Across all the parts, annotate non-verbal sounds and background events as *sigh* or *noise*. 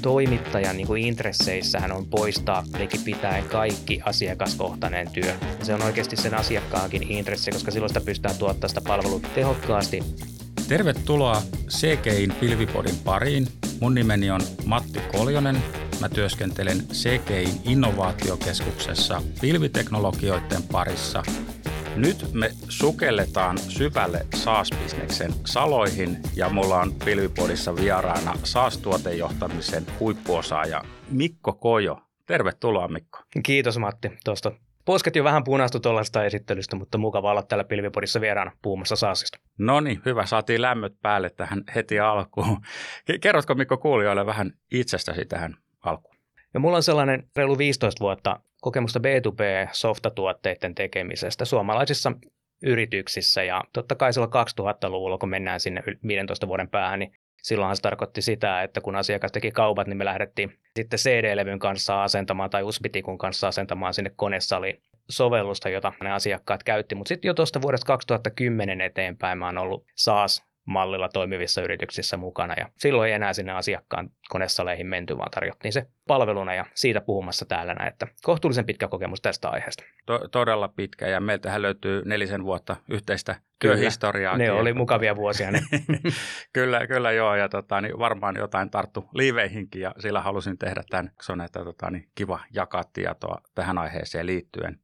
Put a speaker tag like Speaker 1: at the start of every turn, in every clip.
Speaker 1: Toimittajan niin kuin intresseissähän on poistaa likipitäen kaikki asiakaskohtainen työ. Se on oikeasti sen asiakkaankin intressi, koska silloin sitä pystytään tuottamaan sitä palvelua tehokkaasti.
Speaker 2: Tervetuloa CGIin Pilvipodin pariin. Mun nimeni on Matti Koljonen. Mä työskentelen CGIin innovaatiokeskuksessa pilviteknologioiden parissa nyt me sukelletaan syvälle SaaS-bisneksen saloihin ja mulla on Pilvipodissa vieraana SaaS-tuotejohtamisen huippuosaaja Mikko Kojo. Tervetuloa Mikko.
Speaker 1: Kiitos Matti tuosta. Posket jo vähän punastu tuollaista esittelystä, mutta mukava olla täällä Pilvipodissa vieraana puumassa SaaSista.
Speaker 2: No niin, hyvä. Saatiin lämmöt päälle tähän heti alkuun. Kerrotko Mikko kuulijoille vähän itsestäsi tähän alkuun?
Speaker 1: Ja mulla on sellainen reilu 15 vuotta kokemusta B2B-softatuotteiden tekemisestä suomalaisissa yrityksissä. Ja totta kai silloin 2000-luvulla, kun mennään sinne 15 vuoden päähän, niin silloinhan se tarkoitti sitä, että kun asiakas teki kaupat, niin me lähdettiin sitten CD-levyn kanssa asentamaan tai USB-tikun kanssa asentamaan sinne konesaliin sovellusta, jota ne asiakkaat käytti. Mutta sitten jo tuosta vuodesta 2010 eteenpäin mä oon ollut SaaS mallilla toimivissa yrityksissä mukana. Ja silloin ei enää sinne asiakkaan konesaleihin menty, vaan tarjottiin se palveluna ja siitä puhumassa täällä näin, että kohtuullisen pitkä kokemus tästä aiheesta.
Speaker 2: To- todella pitkä ja meiltähän löytyy nelisen vuotta yhteistä työhistoriaa.
Speaker 1: Ne oli mukavia vuosia ne. *laughs*
Speaker 2: kyllä, kyllä joo ja tota, niin varmaan jotain tarttu liiveihinkin ja sillä halusin tehdä tämän, se on että tota, niin kiva jakaa tietoa tähän aiheeseen liittyen.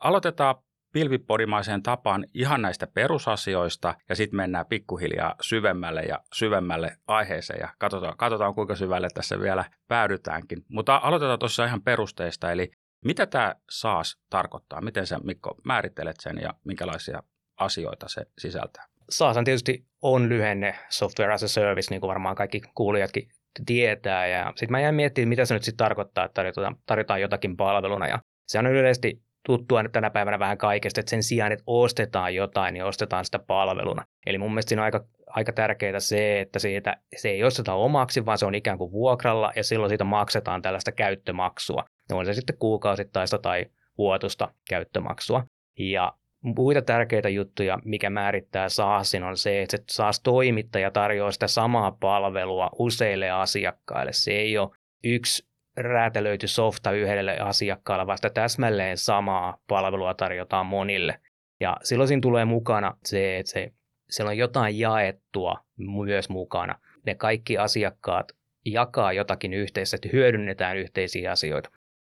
Speaker 2: Aloitetaan pilvipodimaiseen tapaan ihan näistä perusasioista ja sitten mennään pikkuhiljaa syvemmälle ja syvemmälle aiheeseen ja katsotaan, katsotaan kuinka syvälle tässä vielä päädytäänkin. Mutta aloitetaan tuossa ihan perusteista, eli mitä tämä SaaS tarkoittaa? Miten sä Mikko määrittelet sen ja minkälaisia asioita se sisältää?
Speaker 1: SaaS tietysti on lyhenne Software as a Service, niin kuin varmaan kaikki kuulijatkin tietää. Ja sitten mä jäin miettimään, mitä se nyt sitten tarkoittaa, että tarjotaan, tarjotaan jotakin palveluna. Ja se on yleisesti tuttua nyt tänä päivänä vähän kaikesta, että sen sijaan, että ostetaan jotain, niin ostetaan sitä palveluna. Eli mun mielestä siinä on aika, aika tärkeää se, että siitä, se ei osteta omaksi, vaan se on ikään kuin vuokralla ja silloin siitä maksetaan tällaista käyttömaksua. On se sitten kuukausittaista tai vuotusta käyttömaksua. Ja muita tärkeitä juttuja, mikä määrittää SaaSin, on se, että se SaaS-toimittaja tarjoaa sitä samaa palvelua useille asiakkaille. Se ei ole yksi räätälöity softa yhdelle asiakkaalle, vasta täsmälleen samaa palvelua tarjotaan monille. Ja silloin siinä tulee mukana se, että se, siellä on jotain jaettua myös mukana. Ne kaikki asiakkaat jakaa jotakin yhteistä, että hyödynnetään yhteisiä asioita.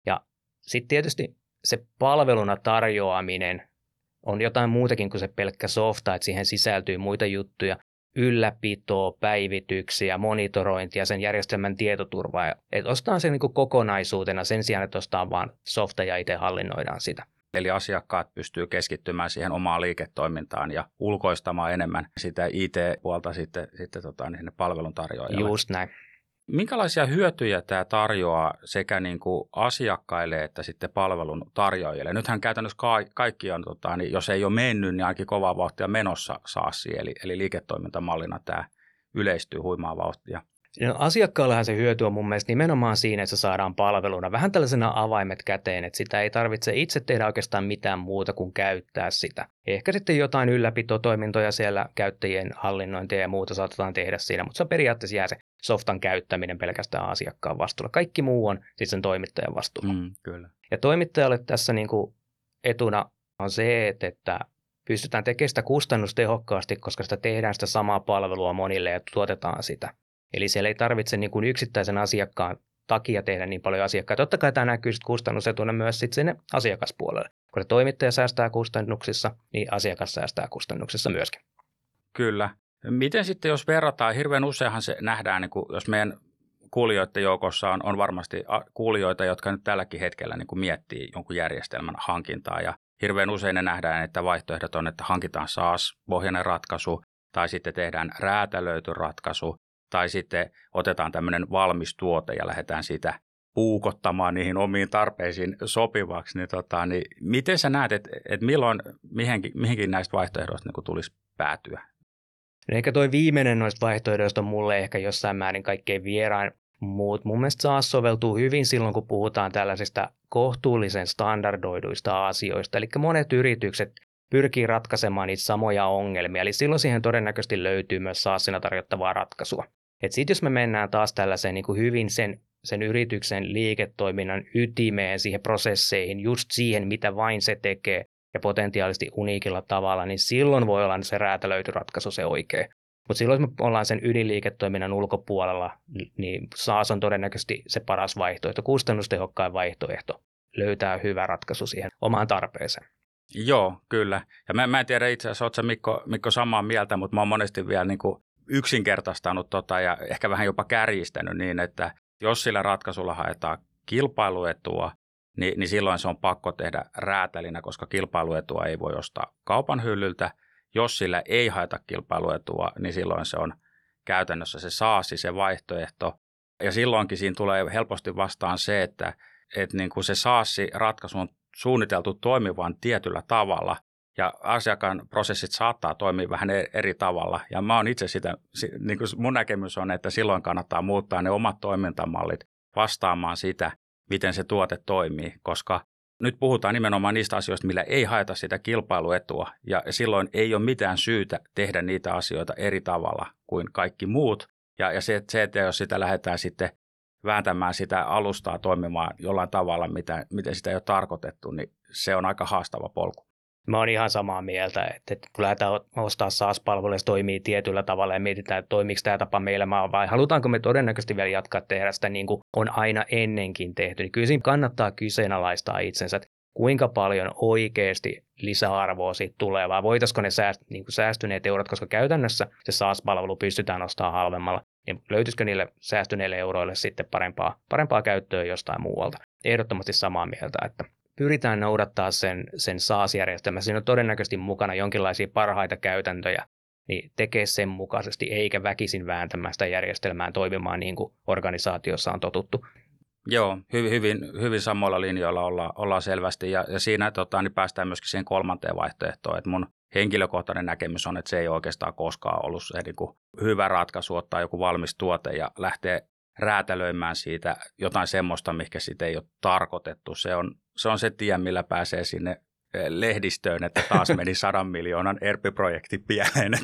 Speaker 1: Ja sitten tietysti se palveluna tarjoaminen on jotain muutakin kuin se pelkkä softa, että siihen sisältyy muita juttuja ylläpitoa, päivityksiä, monitorointia, sen järjestelmän tietoturvaa. Että ostetaan se niin kokonaisuutena sen sijaan, että ostaa vaan softa ja itse hallinnoidaan sitä.
Speaker 2: Eli asiakkaat pystyy keskittymään siihen omaan liiketoimintaan ja ulkoistamaan enemmän sitä IT-puolta sitten, sitten tota, niin palveluntarjoajalle.
Speaker 1: Just näin.
Speaker 2: Minkälaisia hyötyjä tämä tarjoaa sekä niin kuin asiakkaille että sitten palvelun tarjoajille? Nythän käytännössä ka- kaikki on, tota, niin jos ei ole mennyt, niin ainakin kovaa vauhtia menossa saasi, eli, eli liiketoimintamallina tämä yleistyy huimaa vauhtia.
Speaker 1: No, asiakkaallahan se hyöty on mun mielestä nimenomaan siinä, että se saadaan palveluna vähän tällaisena avaimet käteen, että sitä ei tarvitse itse tehdä oikeastaan mitään muuta kuin käyttää sitä. Ehkä sitten jotain ylläpitotoimintoja siellä käyttäjien hallinnointia ja muuta saatetaan tehdä siinä, mutta se periaatteessa jää se softan käyttäminen pelkästään asiakkaan vastuulla. Kaikki muu on sitten sen toimittajan vastuulla.
Speaker 2: Mm, kyllä.
Speaker 1: Ja toimittajalle tässä niin kuin etuna on se, että pystytään tekemään sitä kustannustehokkaasti, koska sitä tehdään sitä samaa palvelua monille ja tuotetaan sitä. Eli siellä ei tarvitse niin kuin yksittäisen asiakkaan takia tehdä niin paljon asiakkaita. Totta kai tämä näkyy sitten kustannusetuna myös sitten sinne asiakaspuolelle. Kun toimittaja säästää kustannuksissa, niin asiakas säästää kustannuksissa myöskin.
Speaker 2: Kyllä. Miten sitten, jos verrataan, hirveän useinhan se nähdään, niin kuin, jos meidän kuulijoiden joukossa on, on varmasti kuulijoita, jotka nyt tälläkin hetkellä niin kuin miettii jonkun järjestelmän hankintaa ja hirveän usein ne nähdään, että vaihtoehdot on, että hankitaan SaaS-pohjainen ratkaisu tai sitten tehdään räätälöity ratkaisu tai sitten otetaan tämmöinen valmis tuote ja lähdetään siitä puukottamaan niihin omiin tarpeisiin sopivaksi, niin, tota, niin miten sä näet, että, että milloin mihinkin, mihinkin näistä vaihtoehdoista niin tulisi päätyä?
Speaker 1: No ehkä toi viimeinen noista vaihtoehdoista on mulle ehkä jossain määrin kaikkein vierain, mutta mun mielestä SaaS soveltuu hyvin silloin, kun puhutaan tällaisista kohtuullisen standardoiduista asioista. Eli monet yritykset pyrkii ratkaisemaan niitä samoja ongelmia, eli silloin siihen todennäköisesti löytyy myös SaaSina tarjottavaa ratkaisua. Sitten jos me mennään taas tällaiseen niin kuin hyvin sen, sen yrityksen liiketoiminnan ytimeen, siihen prosesseihin, just siihen, mitä vain se tekee, ja potentiaalisesti uniikilla tavalla, niin silloin voi olla se räätälöity ratkaisu se oikea. Mutta silloin, jos me ollaan sen ydinliiketoiminnan ulkopuolella, niin SaaS on todennäköisesti se paras vaihtoehto, kustannustehokkain vaihtoehto löytää hyvä ratkaisu siihen omaan tarpeeseen.
Speaker 2: Joo, kyllä. Ja mä, mä en tiedä itse asiassa, oletko Mikko, Mikko samaa mieltä, mutta mä oon monesti vielä niin kuin yksinkertaistanut tota ja ehkä vähän jopa kärjistänyt niin, että jos sillä ratkaisulla haetaan kilpailuetua, niin, niin silloin se on pakko tehdä räätälinä, koska kilpailuetua ei voi ostaa kaupan hyllyltä. Jos sillä ei haeta kilpailuetua, niin silloin se on käytännössä se saasi, se vaihtoehto. Ja silloinkin siinä tulee helposti vastaan se, että, että niin kuin se saasi ratkaisu on suunniteltu toimivan tietyllä tavalla, ja asiakkaan prosessit saattaa toimia vähän e-, eri tavalla. Ja mä oon itse sitä, niin kuin mun näkemys on, että silloin kannattaa muuttaa ne omat toimintamallit vastaamaan sitä, miten se tuote toimii, koska nyt puhutaan nimenomaan niistä asioista, millä ei haeta sitä kilpailuetua, ja silloin ei ole mitään syytä tehdä niitä asioita eri tavalla kuin kaikki muut. Ja, ja se, se, että jos sitä lähdetään sitten vääntämään sitä alustaa toimimaan jollain tavalla, mitä, miten sitä ei ole tarkoitettu, niin se on aika haastava polku.
Speaker 1: Mä oon ihan samaa mieltä, että, kun lähdetään ostaa SaaS-palveluja, se toimii tietyllä tavalla ja mietitään, että toimiiko tämä tapa meillä vai halutaanko me todennäköisesti vielä jatkaa tehdä sitä niin kuin on aina ennenkin tehty. Niin kyllä siinä kannattaa kyseenalaistaa itsensä, että kuinka paljon oikeasti lisäarvoa siitä tulee, vai voitaisiko ne sääst, niin kuin säästyneet eurot, koska käytännössä se SaaS-palvelu pystytään ostamaan halvemmalla, niin löytyisikö niille säästyneille euroille sitten parempaa, parempaa käyttöä jostain muualta. Ehdottomasti samaa mieltä, että pyritään noudattaa sen, sen SaaS-järjestelmä. Siinä on todennäköisesti mukana jonkinlaisia parhaita käytäntöjä, niin tekee sen mukaisesti, eikä väkisin vääntämään sitä järjestelmää toimimaan niin kuin organisaatiossa on totuttu.
Speaker 2: Joo, hyvin, hyvin, hyvin samoilla linjoilla olla, ollaan selvästi ja, ja siinä tota, niin päästään myöskin siihen kolmanteen vaihtoehtoon, että mun henkilökohtainen näkemys on, että se ei oikeastaan koskaan ollut se niin kuin hyvä ratkaisu ottaa joku valmis tuote ja lähteä räätälöimään siitä jotain semmoista, mikä siitä ei ole tarkoitettu. Se on, se on se tie, millä pääsee sinne eh, lehdistöön, että taas *laughs* meni sadan miljoonan ERP-projekti pieleen. *laughs*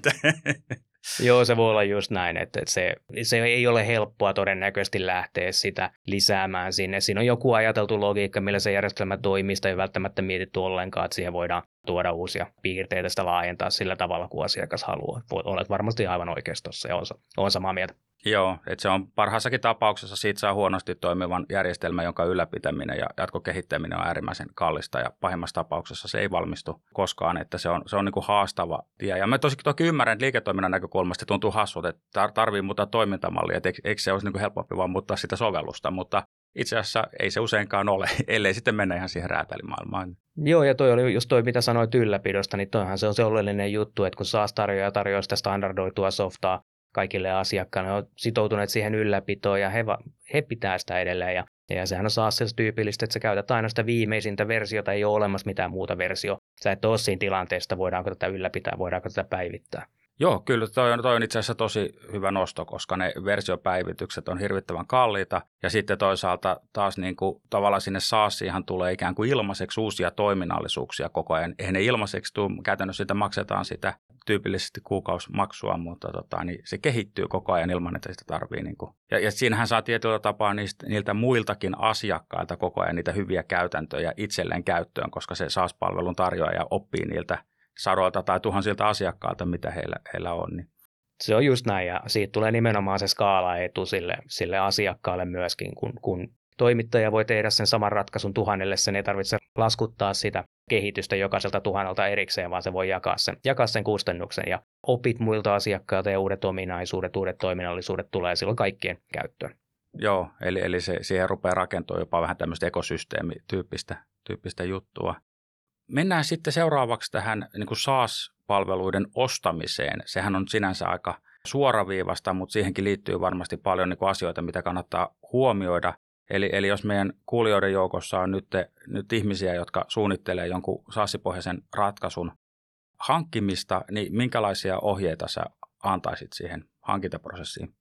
Speaker 1: Joo, se voi olla just näin, että se, se ei ole helppoa todennäköisesti lähteä sitä lisäämään sinne. Siinä on joku ajateltu logiikka, millä se järjestelmä toimii, sitä ei välttämättä mietitty ollenkaan, että siihen voidaan tuoda uusia piirteitä, sitä laajentaa sillä tavalla, kuin asiakas haluaa. Olet varmasti aivan oikeassa ja on samaa mieltä.
Speaker 2: Joo, että se on parhaassakin tapauksessa siitä saa huonosti toimivan järjestelmän, jonka ylläpitäminen ja jatkokehittäminen on äärimmäisen kallista ja pahimmassa tapauksessa se ei valmistu koskaan, että se on, se on niin kuin haastava tie. Ja mä tosi toki ymmärrän, että liiketoiminnan näkökulmasta tuntuu hassut, että tarvii muuttaa toimintamallia, että eikö se olisi niin kuin helpompi vaan muuttaa sitä sovellusta, mutta itse asiassa ei se useinkaan ole, *laughs* ellei sitten mennä ihan siihen räätälimaailmaan.
Speaker 1: Joo, ja toi oli just toi, mitä sanoit ylläpidosta, niin toihan se on se oleellinen juttu, että kun SaaS tarjoaa tarjoaa sitä standardoitua softaa, kaikille asiakkaille. On sitoutuneet siihen ylläpitoon ja he, va, he pitää sitä edelleen. Ja, ja sehän on SaaS tyypillistä, että sä käytät aina sitä viimeisintä versiota, ei ole olemassa mitään muuta versiota. Sä et ole siinä tilanteessa, voidaanko tätä ylläpitää, voidaanko tätä päivittää.
Speaker 2: Joo, kyllä toi on, toi on itse asiassa tosi hyvä nosto, koska ne versiopäivitykset on hirvittävän kalliita. Ja sitten toisaalta taas niin kuin, tavallaan sinne SaaSiinhan tulee ikään kuin ilmaiseksi uusia toiminnallisuuksia koko ajan. Eihän ne ilmaiseksi tule, käytännössä sitä maksetaan sitä tyypillisesti kuukausimaksua, mutta tota, niin se kehittyy koko ajan ilman, että sitä tarvii. Niin kuin. Ja, ja siinähän saa tietyllä tapaa niistä, niiltä muiltakin asiakkailta koko ajan niitä hyviä käytäntöjä itselleen käyttöön, koska se SaaS-palvelun tarjoaja oppii niiltä sadoilta tai tuhansilta asiakkailta, mitä heillä, heillä on. Niin.
Speaker 1: Se on just näin ja siitä tulee nimenomaan se skaalaetu sille, sille asiakkaalle myöskin, kun, kun toimittaja voi tehdä sen saman ratkaisun tuhannelle, sen ei tarvitse laskuttaa sitä kehitystä jokaiselta tuhannelta erikseen, vaan se voi jakaa sen, jakaa sen kustannuksen ja opit muilta asiakkailta ja uudet ominaisuudet, uudet toiminnallisuudet tulee silloin kaikkien käyttöön.
Speaker 2: Joo, eli, eli se, siihen rupeaa rakentua jopa vähän tämmöistä ekosysteemityyppistä tyyppistä juttua. Mennään sitten seuraavaksi tähän niin kuin SaaS-palveluiden ostamiseen. Sehän on sinänsä aika suoraviivasta, mutta siihenkin liittyy varmasti paljon niin kuin asioita, mitä kannattaa huomioida. Eli, eli jos meidän kuulijoiden joukossa on nyt, nyt ihmisiä, jotka suunnittelee jonkun SaaS-pohjaisen ratkaisun hankkimista, niin minkälaisia ohjeita sä antaisit siihen hankintaprosessiin?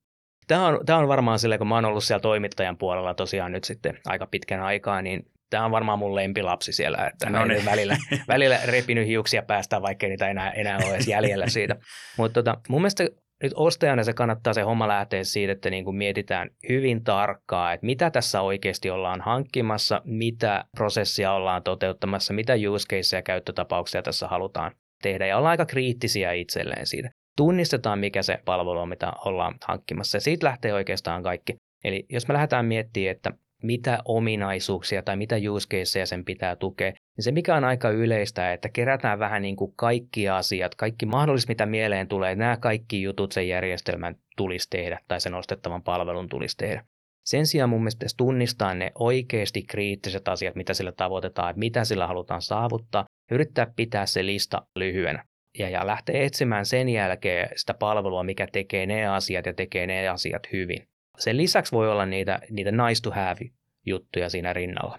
Speaker 1: Tämä on, tämä on varmaan sille, kun mä oon ollut siellä toimittajan puolella tosiaan nyt sitten aika pitkän aikaa, niin tämä on varmaan mun lempilapsi siellä, että no niin. välillä, *laughs* välillä repinyt hiuksia päästä, vaikka niitä enää, enää ole edes jäljellä siitä. Mutta tota, mun mielestä nyt ostajana se kannattaa se homma lähteä siitä, että niin kuin mietitään hyvin tarkkaa, että mitä tässä oikeasti ollaan hankkimassa, mitä prosessia ollaan toteuttamassa, mitä use case ja käyttötapauksia tässä halutaan tehdä ja ollaan aika kriittisiä itselleen siitä. Tunnistetaan, mikä se palvelu on, mitä ollaan hankkimassa ja siitä lähtee oikeastaan kaikki. Eli jos me lähdetään miettimään, että mitä ominaisuuksia tai mitä use caseja sen pitää tukea, niin se mikä on aika yleistä, että kerätään vähän niin kuin kaikki asiat, kaikki mahdolliset mitä mieleen tulee, nämä kaikki jutut sen järjestelmän tulisi tehdä tai sen ostettavan palvelun tulisi tehdä. Sen sijaan mun mielestä tunnistaa ne oikeasti kriittiset asiat, mitä sillä tavoitetaan, että mitä sillä halutaan saavuttaa, yrittää pitää se lista lyhyenä ja, ja lähteä etsimään sen jälkeen sitä palvelua, mikä tekee ne asiat ja tekee ne asiat hyvin. Sen lisäksi voi olla niitä, niitä nice to have juttuja siinä rinnalla.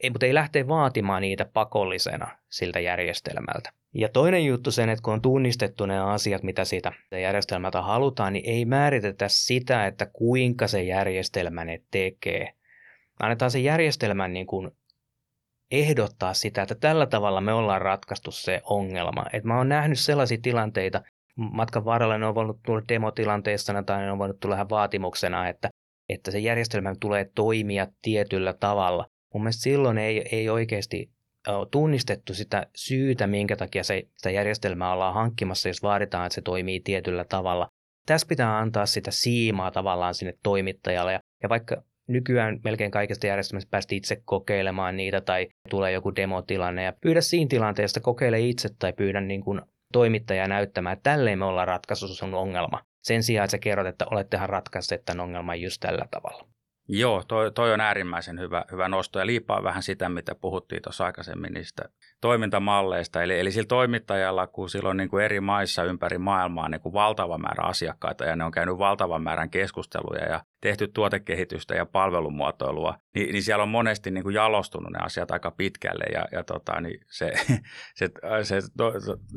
Speaker 1: Ei, mutta ei lähteä vaatimaan niitä pakollisena siltä järjestelmältä. Ja toinen juttu sen, että kun on tunnistettu ne asiat, mitä siitä järjestelmältä halutaan, niin ei määritetä sitä, että kuinka se järjestelmä ne tekee. Annetaan se järjestelmän niin kuin ehdottaa sitä, että tällä tavalla me ollaan ratkaistu se ongelma. Et mä oon nähnyt sellaisia tilanteita, matkan varrella ne on voinut tulla demotilanteessa tai ne on voinut tulla ihan vaatimuksena, että, että se järjestelmä tulee toimia tietyllä tavalla. Mun mielestä silloin ei, ei oikeasti tunnistettu sitä syytä, minkä takia se, sitä järjestelmää ollaan hankkimassa, jos vaaditaan, että se toimii tietyllä tavalla. Tässä pitää antaa sitä siimaa tavallaan sinne toimittajalle. Ja, ja vaikka nykyään melkein kaikista järjestelmistä päästi itse kokeilemaan niitä tai tulee joku demotilanne ja pyydä siinä tilanteessa kokeile itse tai pyydä niin kuin toimittaja näyttämään, että tälleen me ollaan ratkaisu sun ongelma. Sen sijaan, että sä kerrot, että olettehan ratkaisseet tämän ongelman just tällä tavalla.
Speaker 2: Joo, toi, toi on äärimmäisen hyvä, hyvä nosto ja liipaa vähän sitä, mitä puhuttiin tuossa aikaisemmin niistä toimintamalleista. Eli, eli sillä toimittajalla, kun sillä on niin kuin eri maissa ympäri maailmaa niin kuin valtava määrä asiakkaita ja ne on käynyt valtavan määrän keskusteluja ja tehty tuotekehitystä ja palvelumuotoilua, niin, niin siellä on monesti niin kuin jalostunut ne asiat aika pitkälle ja, ja tota, niin se, *laughs* se, se, to,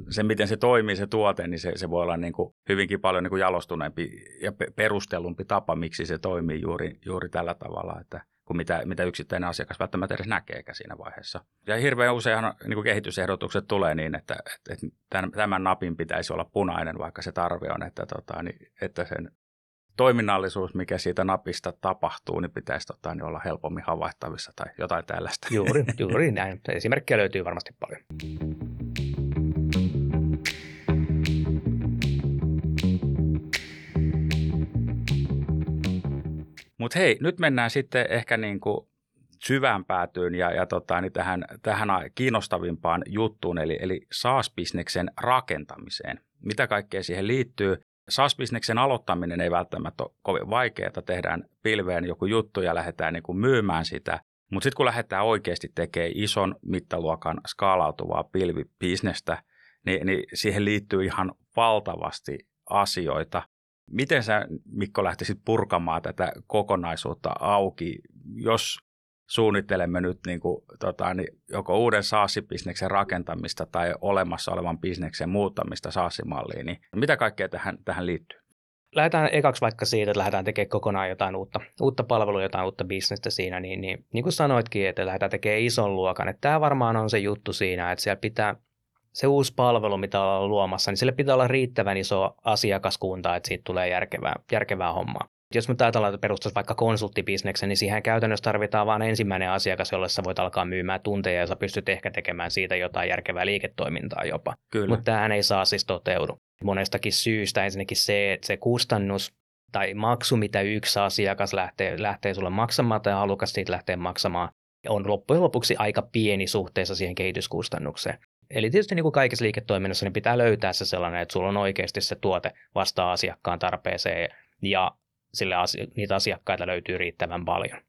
Speaker 2: se, miten se toimii se tuote, niin se, se voi olla niin kuin hyvinkin paljon niin kuin jalostuneempi ja perustellumpi tapa, miksi se toimii juuri, juuri tällä tavalla, että kuin mitä, mitä yksittäinen asiakas välttämättä edes näkeekään siinä vaiheessa. Ja hirveän useinhan niin kuin kehitysehdotukset tulee niin, että, että tämän napin pitäisi olla punainen, vaikka se tarve on, että, tota, niin, että sen toiminnallisuus, mikä siitä napista tapahtuu, niin pitäisi tota, niin olla helpommin havaittavissa tai jotain tällaista.
Speaker 1: Juuri, *laughs* juuri näin. Esimerkkejä löytyy varmasti paljon.
Speaker 2: Mutta hei, nyt mennään sitten ehkä niin kuin syvään päätyyn ja, ja tota, niin tähän, tähän kiinnostavimpaan juttuun, eli, eli SaaS-bisneksen rakentamiseen. Mitä kaikkea siihen liittyy? SaaS-bisneksen aloittaminen ei välttämättä ole kovin vaikeaa. Tehdään pilveen joku juttu ja lähdetään niin kuin myymään sitä. Mutta sitten kun lähdetään oikeasti tekemään ison mittaluokan skaalautuvaa pilvibisnestä, niin, niin siihen liittyy ihan valtavasti asioita. Miten sä, Mikko, lähtisit purkamaan tätä kokonaisuutta auki, jos suunnittelemme nyt niin kuin, tota, niin joko uuden SaaS-bisneksen rakentamista tai olemassa olevan bisneksen muuttamista SaaS-malliin, niin mitä kaikkea tähän, tähän liittyy?
Speaker 1: Lähdetään ekaksi vaikka siitä, että lähdetään tekemään kokonaan jotain uutta, uutta palvelua, jotain uutta bisnestä siinä, niin, niin, niin kuin sanoitkin, että lähdetään tekemään ison luokan. Että tämä varmaan on se juttu siinä, että siellä pitää se uusi palvelu, mitä ollaan luomassa, niin sille pitää olla riittävän iso asiakaskunta, että siitä tulee järkevää, järkevää hommaa. Jos me ajatellaan, että perustaisi vaikka konsulttibisneksen, niin siihen käytännössä tarvitaan vain ensimmäinen asiakas, jolle sä voit alkaa myymään tunteja ja sä pystyt ehkä tekemään siitä jotain järkevää liiketoimintaa jopa. Mutta tämähän ei saa siis toteudu. Monestakin syystä ensinnäkin se, että se kustannus tai maksu, mitä yksi asiakas lähtee, lähtee sulle maksamaan tai halukas siitä lähtee maksamaan, on loppujen lopuksi aika pieni suhteessa siihen kehityskustannukseen. Eli tietysti niin kuin kaikessa liiketoiminnassa niin pitää löytää se sellainen, että sulla on oikeasti se tuote vastaa asiakkaan tarpeeseen ja sille asi- niitä asiakkaita löytyy riittävän paljon.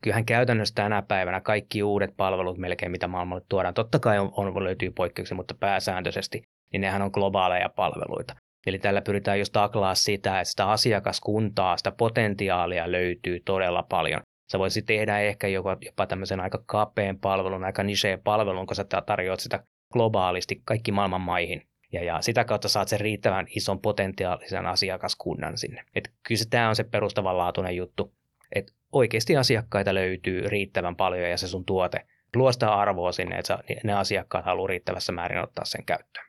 Speaker 1: Kyllähän käytännössä tänä päivänä kaikki uudet palvelut melkein, mitä maailmalle tuodaan, totta kai on, on, löytyy poikkeuksia, mutta pääsääntöisesti, niin nehän on globaaleja palveluita. Eli tällä pyritään just taklaa sitä, että sitä asiakaskuntaa, sitä potentiaalia löytyy todella paljon. Sä voisit tehdä ehkä jopa, jopa tämmöisen aika kapeen palvelun, aika nicheen palvelun, kun sä tarjoat sitä globaalisti kaikki maailman maihin. Ja, ja sitä kautta saat sen riittävän ison potentiaalisen asiakaskunnan sinne. Et kyllä tämä on se perustavanlaatuinen juttu, että oikeasti asiakkaita löytyy riittävän paljon ja se sun tuote luo sitä arvoa sinne, että ne asiakkaat haluaa riittävässä määrin ottaa sen käyttöön.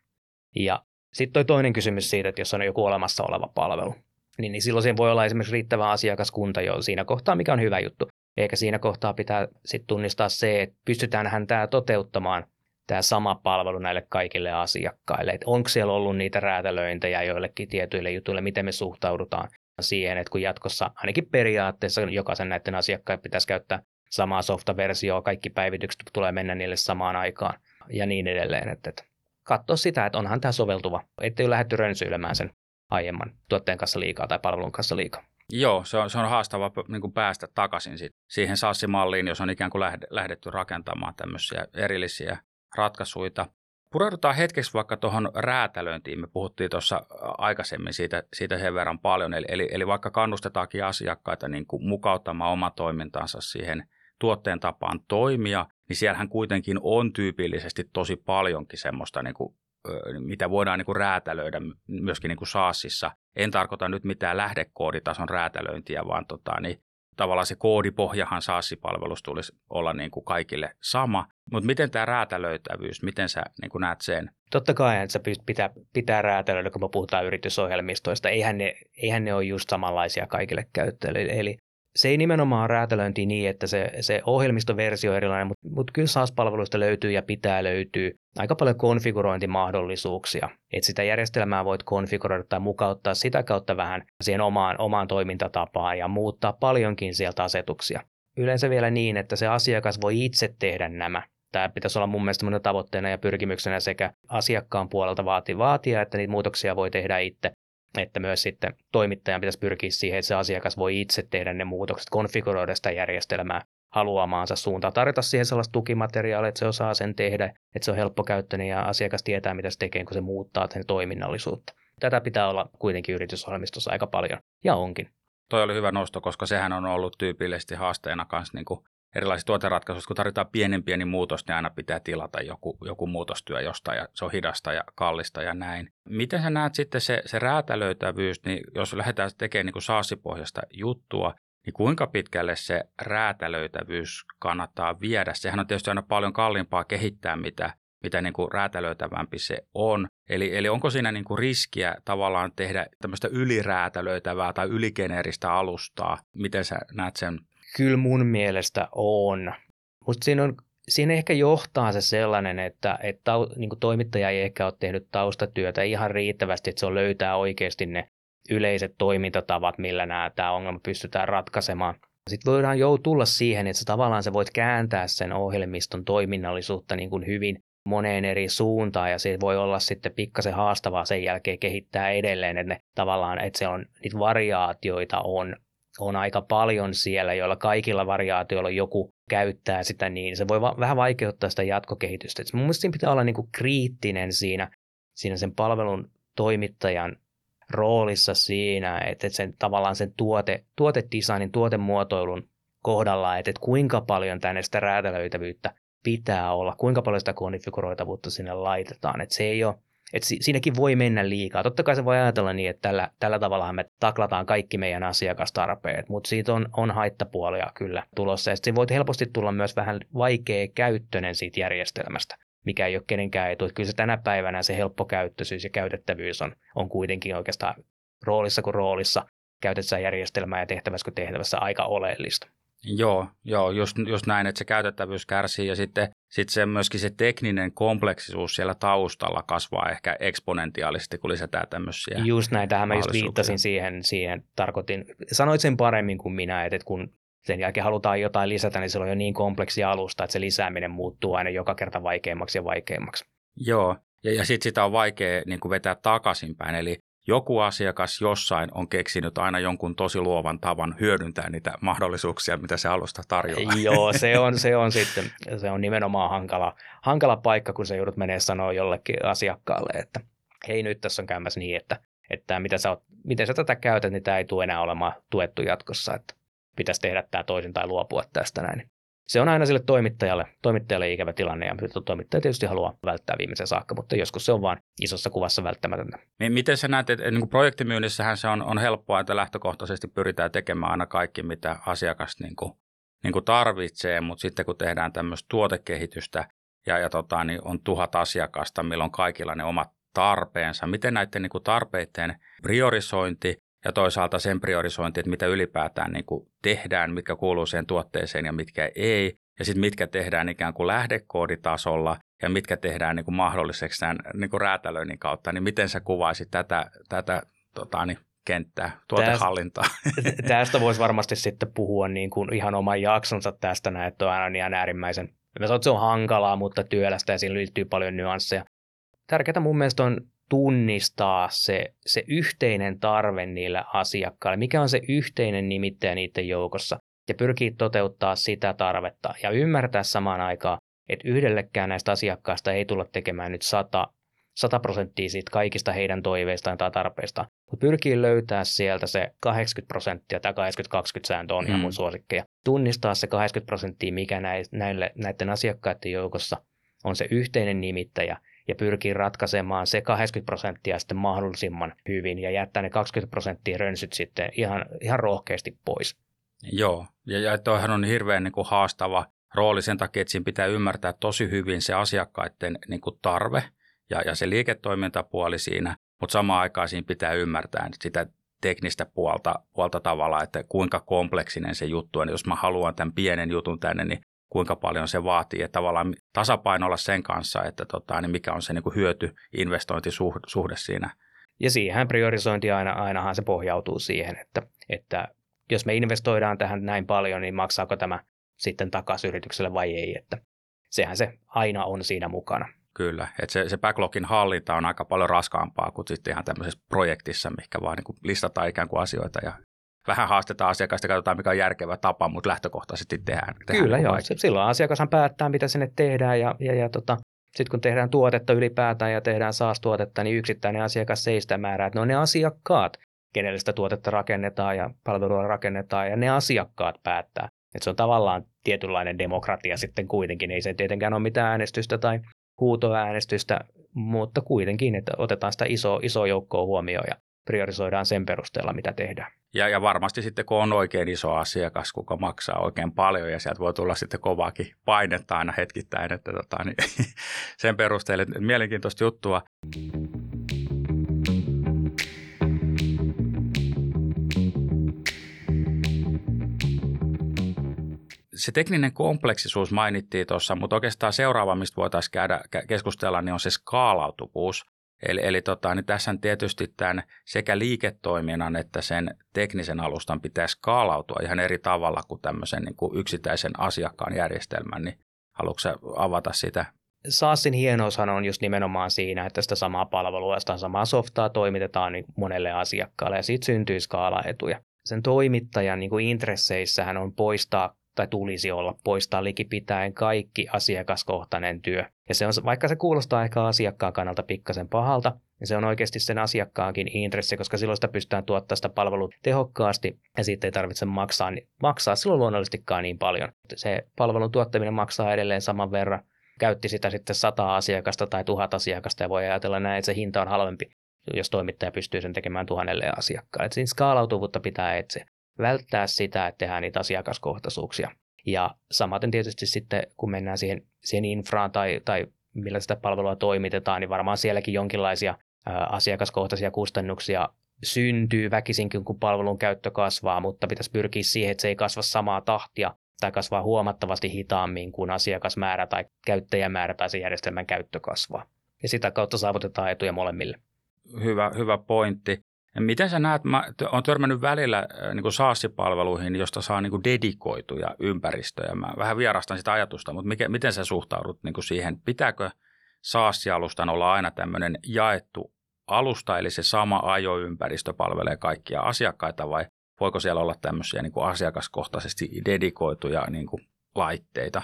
Speaker 1: Ja Sitten toi toinen kysymys siitä, että jos on joku olemassa oleva palvelu, niin, niin silloin siihen voi olla esimerkiksi riittävä asiakaskunta jo siinä kohtaa, mikä on hyvä juttu. Eikä siinä kohtaa pitää sitten tunnistaa se, että pystytäänhän tämä toteuttamaan tämä sama palvelu näille kaikille asiakkaille. Että onko siellä ollut niitä räätälöintejä joillekin tietyille jutuille, miten me suhtaudutaan siihen, että kun jatkossa ainakin periaatteessa jokaisen näiden asiakkaiden pitäisi käyttää samaa softaversioa, kaikki päivitykset tulee mennä niille samaan aikaan ja niin edelleen. Että, että katsoa sitä, että onhan tämä soveltuva, ettei ole lähdetty rönsyilemään sen aiemman tuotteen kanssa liikaa tai palvelun kanssa liikaa.
Speaker 2: Joo, se on, se on haastava niin kuin päästä takaisin siihen SaaS-malliin, jos on ikään kuin lähdetty rakentamaan tämmöisiä erillisiä ratkaisuja. Pureudutaan hetkeksi vaikka tuohon räätälöintiin. Me puhuttiin tuossa aikaisemmin siitä, siitä sen verran paljon. Eli, eli, eli vaikka kannustetaankin asiakkaita niin kuin mukauttamaan oma toimintansa siihen tuotteen tapaan toimia, niin siellähän kuitenkin on tyypillisesti tosi paljonkin semmoista, niin kuin, mitä voidaan niin kuin räätälöidä myöskin niin kuin SaaSissa. En tarkoita nyt mitään lähdekooditason räätälöintiä, vaan tota, niin tavallaan se koodipohjahan SaaS-palvelus tulisi olla niin kuin kaikille sama. Mutta miten tämä räätälöitävyys, miten sä niin kuin näet sen?
Speaker 1: Totta kai, että sä pitää, pitää räätälöidä, kun me puhutaan yritysohjelmistoista. Eihän ne, eihän ne ole just samanlaisia kaikille käyttäjille. Eli se ei nimenomaan räätälöinti niin, että se, se ohjelmistoversio on erilainen, mutta, mutta kyllä SaaS-palveluista löytyy ja pitää löytyä aika paljon konfigurointimahdollisuuksia. Että sitä järjestelmää voit konfiguroida tai mukauttaa sitä kautta vähän siihen omaan, omaan toimintatapaan ja muuttaa paljonkin sieltä asetuksia. Yleensä vielä niin, että se asiakas voi itse tehdä nämä. Tämä pitäisi olla mun mielestä tavoitteena ja pyrkimyksenä sekä asiakkaan puolelta vaati vaatia, että niitä muutoksia voi tehdä itse että myös sitten toimittajan pitäisi pyrkiä siihen, että se asiakas voi itse tehdä ne muutokset, konfiguroida sitä järjestelmää haluamaansa suuntaan, tarjota siihen sellaista tukimateriaalia, että se osaa sen tehdä, että se on helppokäyttöinen ja asiakas tietää, mitä se tekee, kun se muuttaa sen toiminnallisuutta. Tätä pitää olla kuitenkin yritysohjelmistossa aika paljon, ja onkin.
Speaker 2: Toi oli hyvä nosto, koska sehän on ollut tyypillisesti haasteena kanssa niin erilaisissa tuoteratkaisuissa, kun tarvitaan pienen pieni muutos, niin aina pitää tilata joku, joku muutostyö jostain ja se on hidasta ja kallista ja näin. Miten sä näet sitten se, se räätälöitävyys, niin jos lähdetään tekemään niin saasipohjasta juttua, niin kuinka pitkälle se räätälöitävyys kannattaa viedä? Sehän on tietysti aina paljon kalliimpaa kehittää, mitä, mitä niin kuin räätälöitävämpi se on. Eli, eli onko siinä niin kuin riskiä tavallaan tehdä tämmöistä yliräätälöitävää tai yligeneeristä alustaa? Miten sä näet sen
Speaker 1: Kyllä mun mielestä on. Mutta siinä, on, siinä ehkä johtaa se sellainen, että, että niin toimittaja ei ehkä ole tehnyt taustatyötä ihan riittävästi, että se on löytää oikeasti ne yleiset toimintatavat, millä nämä, tämä ongelma pystytään ratkaisemaan. Sitten voidaan jo tulla siihen, että sä tavallaan sä voit kääntää sen ohjelmiston toiminnallisuutta niin kuin hyvin moneen eri suuntaan ja se voi olla sitten pikkasen haastavaa sen jälkeen kehittää edelleen, että ne tavallaan, että se on, niitä variaatioita on on aika paljon siellä, joilla kaikilla variaatioilla joku käyttää sitä, niin se voi va- vähän vaikeuttaa sitä jatkokehitystä. Et mun mielestä siinä pitää olla niinku kriittinen siinä, siinä sen palvelun toimittajan roolissa siinä, että sen tavallaan sen tuote, tuotedesignin, tuotemuotoilun kohdalla, että, että kuinka paljon tänne sitä räätälöitävyyttä pitää olla, kuinka paljon sitä konfiguroitavuutta sinne laitetaan. Että se ei ole, et si- siinäkin voi mennä liikaa. Totta kai se voi ajatella niin, että tällä, tällä tavalla me taklataan kaikki meidän asiakastarpeet, mutta siitä on, on haittapuolia kyllä tulossa. Ja sitten voi helposti tulla myös vähän vaikea käyttöinen siitä järjestelmästä, mikä ei ole kenenkään etu. Kyllä se tänä päivänä se helppokäyttöisyys ja käytettävyys on, on kuitenkin oikeastaan roolissa kuin roolissa käytetään järjestelmää ja tehtävässä kuin tehtävässä aika oleellista.
Speaker 2: Joo, joo just, just näin, että se käytettävyys kärsii ja sitten sit se myöskin se tekninen kompleksisuus siellä taustalla kasvaa ehkä eksponentiaalisesti, kun lisätään tämmöisiä
Speaker 1: Just näin, tähän mä just viittasin siihen, siihen tarkoitin, sanoit sen paremmin kuin minä, että kun sen jälkeen halutaan jotain lisätä, niin se on jo niin kompleksi alusta, että se lisääminen muuttuu aina joka kerta vaikeammaksi ja vaikeammaksi.
Speaker 2: Joo, ja, ja sitten sitä on vaikea niin kuin vetää takaisinpäin, eli joku asiakas jossain on keksinyt aina jonkun tosi luovan tavan hyödyntää niitä mahdollisuuksia, mitä se alusta tarjoaa. *laughs*
Speaker 1: Joo, se *laughs* on, se on sitten, se on nimenomaan hankala, hankala paikka, kun se joudut menee sanoa jollekin asiakkaalle, että hei nyt tässä on käymässä niin, että, että mitä sä oot, miten sä tätä käytät, niin tämä ei tule enää olemaan tuettu jatkossa, että pitäisi tehdä tämä toisin tai luopua tästä näin se on aina sille toimittajalle, toimittajalle ikävä tilanne ja toimittaja tietysti haluaa välttää viimeisen saakka, mutta joskus se on vain isossa kuvassa välttämätöntä.
Speaker 2: Miten sä näet, että niin projektimyynnissähän se on, on helppoa, että lähtökohtaisesti pyritään tekemään aina kaikki, mitä asiakas niin kuin, niin kuin tarvitsee, mutta sitten kun tehdään tämmöistä tuotekehitystä ja, ja tota, niin on tuhat asiakasta, milloin kaikilla ne omat tarpeensa, miten näiden niin kuin tarpeiden priorisointi ja toisaalta sen priorisointi, että mitä ylipäätään niin kuin tehdään, mitkä kuuluu siihen tuotteeseen ja mitkä ei, ja sitten mitkä tehdään ikään kuin lähdekooditasolla ja mitkä tehdään niin kuin mahdolliseksi tämän niin kuin räätälöinnin kautta, niin miten sä kuvaisit tätä, tätä tota, niin, kenttää, tuotehallintaa?
Speaker 1: Tästä, *laughs* tästä voisi varmasti sitten puhua niin kuin ihan oman jaksonsa tästä näin, että on aina ihan äärimmäisen, mä sanon, että se on hankalaa, mutta työlästä ja siinä liittyy paljon nyansseja. Tärkeää mun mielestä on tunnistaa se, se yhteinen tarve niillä asiakkailla, mikä on se yhteinen nimittäjä niiden joukossa, ja pyrkii toteuttaa sitä tarvetta ja ymmärtää samaan aikaan, että yhdellekään näistä asiakkaista ei tulla tekemään nyt 100, 100 prosenttia siitä kaikista heidän toiveistaan tai tarpeistaan, mutta pyrkii löytää sieltä se 80 prosenttia, tai 80-20 sääntö on mm. ihan mun suosikkeja, tunnistaa se 80 prosenttia, mikä näille, näiden asiakkaiden joukossa on se yhteinen nimittäjä, ja pyrkii ratkaisemaan se 80 prosenttia sitten mahdollisimman hyvin ja jättää ne 20 prosenttia rönsyt sitten ihan, ihan rohkeasti pois.
Speaker 2: Joo, ja, ja toihan on hirveän niin kuin haastava rooli sen takia, että siinä pitää ymmärtää tosi hyvin se asiakkaiden niin kuin tarve ja, ja se liiketoimintapuoli siinä, mutta samaan aikaan siinä pitää ymmärtää sitä teknistä puolta, puolta tavalla, että kuinka kompleksinen se juttu on. Jos mä haluan tämän pienen jutun tänne, niin kuinka paljon se vaatii, että tavallaan tasapainolla sen kanssa, että tota, niin mikä on se niin kuin hyöty, investointisuhde siinä.
Speaker 1: Ja siihen priorisointi aina, ainahan se pohjautuu siihen, että, että jos me investoidaan tähän näin paljon, niin maksaako tämä sitten takaisin yritykselle vai ei, että sehän se aina on siinä mukana.
Speaker 2: Kyllä, että se, se backlogin hallinta on aika paljon raskaampaa kuin sitten ihan tämmöisessä projektissa, mikä vaan niin kuin listataan ikään kuin asioita ja vähän haastetaan asiakasta, katsotaan mikä on järkevä tapa, mutta lähtökohtaisesti tehdään. tehdään
Speaker 1: Kyllä, joo. Kaikki. Silloin asiakashan päättää, mitä sinne tehdään ja, ja, ja tota, sitten kun tehdään tuotetta ylipäätään ja tehdään SaaS-tuotetta, niin yksittäinen asiakas ei sitä määrää, että ne on ne asiakkaat, kenelle sitä tuotetta rakennetaan ja palvelua rakennetaan ja ne asiakkaat päättää. Että se on tavallaan tietynlainen demokratia sitten kuitenkin. Ei se tietenkään ole mitään äänestystä tai huutoäänestystä, mutta kuitenkin, että otetaan sitä iso, iso joukkoa huomioon ja priorisoidaan sen perusteella, mitä tehdään.
Speaker 2: Ja, ja varmasti sitten, kun on oikein iso asiakas, kuka maksaa oikein paljon ja sieltä voi tulla sitten kovaakin painetta aina hetkittäin, että tota, niin, *laughs* sen perusteella mielenkiintoista juttua. se tekninen kompleksisuus mainittiin tuossa, mutta oikeastaan seuraava, mistä voitaisiin käydä, keskustella, niin on se skaalautuvuus. Eli, eli tota, niin tässä tietysti tämän sekä liiketoiminnan että sen teknisen alustan pitää skaalautua ihan eri tavalla kuin tämmöisen niin kuin yksittäisen asiakkaan järjestelmän. Niin haluatko avata sitä?
Speaker 1: SaaSin hienoushan on just nimenomaan siinä, että sitä samaa palvelua, sitä samaa softaa toimitetaan niin monelle asiakkaalle ja siitä syntyy skaalaetuja. Sen toimittajan niin kuin intresseissähän on poistaa tai tulisi olla poistaa likipitäen kaikki asiakaskohtainen työ. Ja se on, vaikka se kuulostaa ehkä asiakkaan kannalta pikkasen pahalta, niin se on oikeasti sen asiakkaankin intressi, koska silloin sitä pystytään tuottamaan sitä palvelua tehokkaasti ja siitä ei tarvitse maksaa, niin maksaa silloin luonnollisestikaan niin paljon. Se palvelun tuottaminen maksaa edelleen saman verran. Käytti sitä sitten sata asiakasta tai tuhat asiakasta ja voi ajatella näin, että se hinta on halvempi, jos toimittaja pystyy sen tekemään tuhannelle asiakkaalle. Siinä skaalautuvuutta pitää etsiä välttää sitä, että tehdään niitä asiakaskohtaisuuksia. Ja samaten tietysti sitten, kun mennään siihen, siihen infraan tai, tai millä sitä palvelua toimitetaan, niin varmaan sielläkin jonkinlaisia asiakaskohtaisia kustannuksia syntyy väkisinkin, kun palvelun käyttö kasvaa, mutta pitäisi pyrkiä siihen, että se ei kasva samaa tahtia tai kasvaa huomattavasti hitaammin kuin asiakasmäärä tai käyttäjämäärä tai se järjestelmän käyttö kasvaa. Ja sitä kautta saavutetaan etuja molemmille.
Speaker 2: Hyvä, hyvä pointti. Miten sä näet, mä oon törmännyt välillä niin SaaS-palveluihin, josta saa niin kuin dedikoituja ympäristöjä. Mä vähän vierastan sitä ajatusta, mutta mikä, miten sä suhtaudut niin kuin siihen? Pitääkö SaaS-alustan olla aina tämmöinen jaettu alusta, eli se sama ajoympäristö palvelee kaikkia asiakkaita vai voiko siellä olla tämmöisiä niin kuin asiakaskohtaisesti dedikoituja niin kuin laitteita?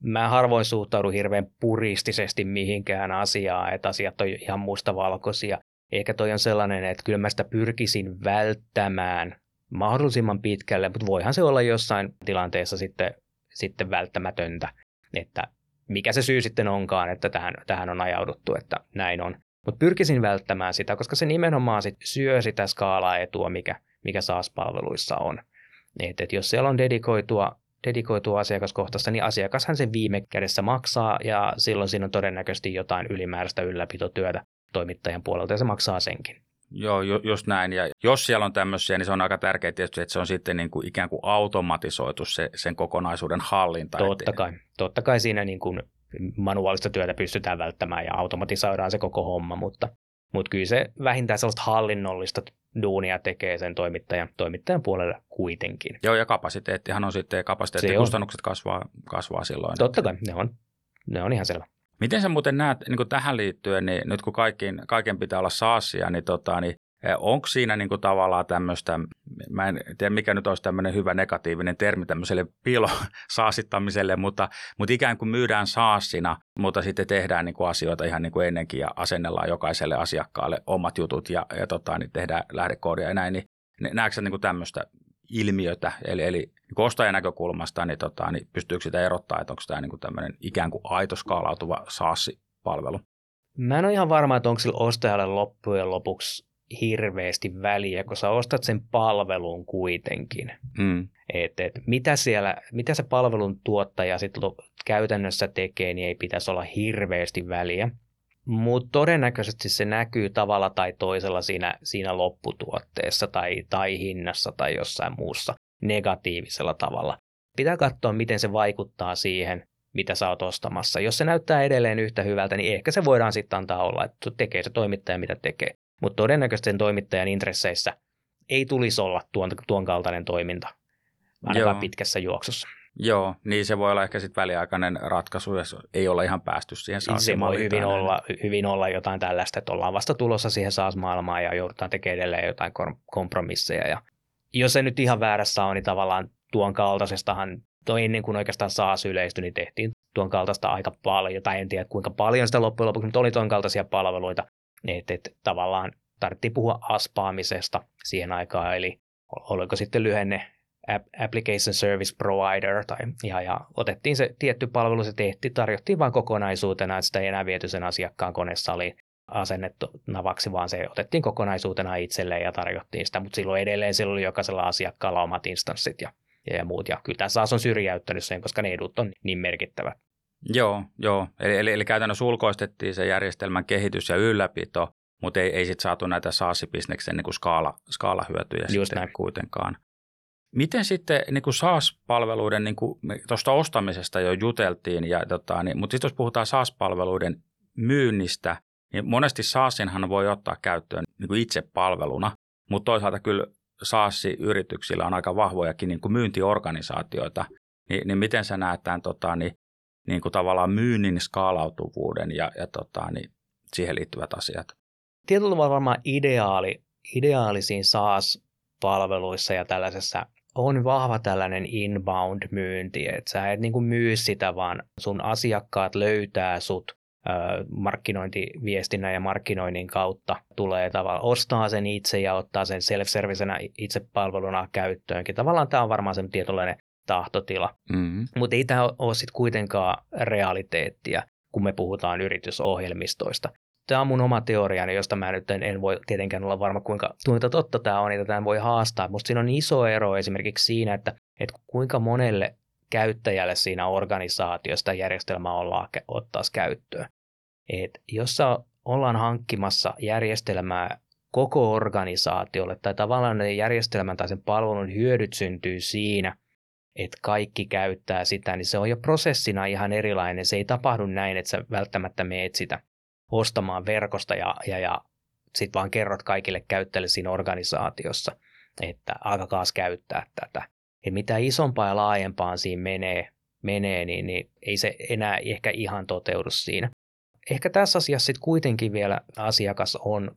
Speaker 1: Mä harvoin suhtaudun hirveän puristisesti mihinkään asiaan, että asiat on ihan mustavalkoisia. Eikä toi on sellainen, että kyllä mä sitä pyrkisin välttämään mahdollisimman pitkälle, mutta voihan se olla jossain tilanteessa sitten, sitten välttämätöntä, että mikä se syy sitten onkaan, että tähän, tähän on ajauduttu, että näin on. Mutta pyrkisin välttämään sitä, koska se nimenomaan sit syö sitä skaalaetua, mikä, mikä SaaS-palveluissa on. Et, et jos siellä on dedikoitua, dedikoitua asiakaskohtaista, niin asiakashan sen viime kädessä maksaa ja silloin siinä on todennäköisesti jotain ylimääräistä ylläpitotyötä toimittajan puolelta ja se maksaa senkin.
Speaker 2: Joo, ju- just näin. Ja jos siellä on tämmöisiä, niin se on aika tärkeää tietysti, että se on sitten niin kuin ikään kuin automatisoitu se, sen kokonaisuuden hallinta.
Speaker 1: Totta kai. Totta kai siinä niin kuin manuaalista työtä pystytään välttämään ja automatisoidaan se koko homma, mutta, mutta kyllä se vähintään sellaista hallinnollista duunia tekee sen toimittajan, toimittajan puolelle kuitenkin.
Speaker 2: Joo, ja kapasiteettihan on sitten, kapasiteettikustannukset kasvaa, kasvaa silloin.
Speaker 1: Totta kai, ne on, ne on ihan selvä.
Speaker 2: Miten sä muuten näet niin tähän liittyen, niin nyt kun kaikin, kaiken pitää olla saasia, niin, tota, niin eh, onko siinä niin tavallaan tämmöistä, mä en tiedä mikä nyt olisi tämmöinen hyvä negatiivinen termi tämmöiselle piilosaasittamiselle, *laughs* mutta, mutta ikään kuin myydään saassina, mutta sitten tehdään niin asioita ihan niin kuin ennenkin ja asennellaan jokaiselle asiakkaalle omat jutut ja, ja tota, niin tehdään lähdekoodia ja näin, niin näetkö niin tämmöistä ilmiötä, eli, eli niin ostajan näkökulmasta, niin, tota, niin pystyykö sitä erottaa, että onko tämä niin kuin tämmöinen ikään kuin aito skaalautuva SaaS-palvelu?
Speaker 1: Mä en ole ihan varma, että onko sillä ostajalle loppujen lopuksi hirveästi väliä, kun sä ostat sen palvelun kuitenkin. Mm. Et, et, mitä, siellä, mitä se palvelun tuottaja sitten käytännössä tekee, niin ei pitäisi olla hirveästi väliä. Mutta todennäköisesti se näkyy tavalla tai toisella siinä, siinä lopputuotteessa tai, tai hinnassa tai jossain muussa negatiivisella tavalla. Pitää katsoa, miten se vaikuttaa siihen, mitä sä oot ostamassa. Jos se näyttää edelleen yhtä hyvältä, niin ehkä se voidaan sitten antaa olla, että tekee se toimittaja, mitä tekee. Mutta todennäköisesti sen toimittajan intresseissä ei tulisi olla tuon, tuon kaltainen toiminta, ainakaan Joo. pitkässä juoksussa.
Speaker 2: Joo, niin se voi olla ehkä sitten väliaikainen ratkaisu, jos ei ole ihan päästy siihen saas
Speaker 1: Se voi hyvin olla, hyvin olla jotain tällaista, että ollaan vasta tulossa siihen SaaS-maailmaan ja joudutaan tekemään edelleen jotain kompromisseja. Ja jos se nyt ihan väärässä on, niin tavallaan tuon kaltaisestahan, toi ennen kuin oikeastaan SaaS yleistyi, niin tehtiin tuon kaltaista aika paljon, tai en tiedä kuinka paljon sitä loppujen lopuksi, mutta oli tuon kaltaisia palveluita, että, että tavallaan tarvittiin puhua aspaamisesta siihen aikaan, eli oliko sitten lyhenne application service provider, tai, ja, ja otettiin se tietty palvelu, se tehtiin, tarjottiin vain kokonaisuutena, että sitä ei enää viety sen asiakkaan konesaliin asennettu navaksi, vaan se otettiin kokonaisuutena itselleen ja tarjottiin sitä, mutta silloin edelleen silloin oli jokaisella asiakkaalla omat instanssit ja, ja, muut, ja kyllä SaaS on syrjäyttänyt sen, koska ne edut on niin merkittävät.
Speaker 2: Joo, joo. Eli, eli, eli käytännössä ulkoistettiin se järjestelmän kehitys ja ylläpito, mutta ei, ei sitten saatu näitä SaaS-bisneksen niin skaala, skaalahyötyjä Just sitten näin. kuitenkaan. Miten sitten niin kuin SaaS-palveluiden, niin kuin tuosta ostamisesta jo juteltiin, ja, tota, niin, mutta sitten jos puhutaan SaaS-palveluiden myynnistä, niin monesti SaaSinhan voi ottaa käyttöön niin kuin itse palveluna, mutta toisaalta kyllä SaaS-yrityksillä on aika vahvojakin niin kuin myyntiorganisaatioita, niin, niin miten sä näet tämän tota, niin, niin kuin tavallaan myynnin skaalautuvuuden ja, ja tota, niin siihen liittyvät asiat?
Speaker 1: Tietyllä tavalla varmaan ideaali, ideaalisiin SaaS-palveluissa ja tällaisessa on vahva tällainen inbound-myynti, että sä et niin kuin myy sitä, vaan sun asiakkaat löytää sut markkinointiviestinnän ja markkinoinnin kautta tulee tavallaan ostaa sen itse ja ottaa sen self-servicenä itse palveluna käyttöönkin. Tavallaan tämä on varmaan sen tietynlainen tahtotila, mm-hmm. mutta ei tämä ole sitten kuitenkaan realiteettia, kun me puhutaan yritysohjelmistoista. Tämä on mun oma teoriani, josta mä nyt en, en voi tietenkään olla varma, kuinka, kuinka totta tämä on, että tämän voi haastaa. Mutta siinä on iso ero esimerkiksi siinä, että, että kuinka monelle käyttäjälle siinä organisaatiosta järjestelmä ollaan ottaa käyttöön. Et jos ollaan hankkimassa järjestelmää koko organisaatiolle tai tavallaan järjestelmän tai sen palvelun hyödyt syntyy siinä, että kaikki käyttää sitä, niin se on jo prosessina ihan erilainen. Se ei tapahdu näin, että sä välttämättä meet sitä ostamaan verkosta ja, ja, ja sitten vaan kerrot kaikille käyttäjille siinä organisaatiossa, että alkakaas käyttää tätä. Ja mitä isompaa ja laajempaan siinä menee, menee niin, niin ei se enää ehkä ihan toteudu siinä. Ehkä tässä asiassa sitten kuitenkin vielä asiakas on,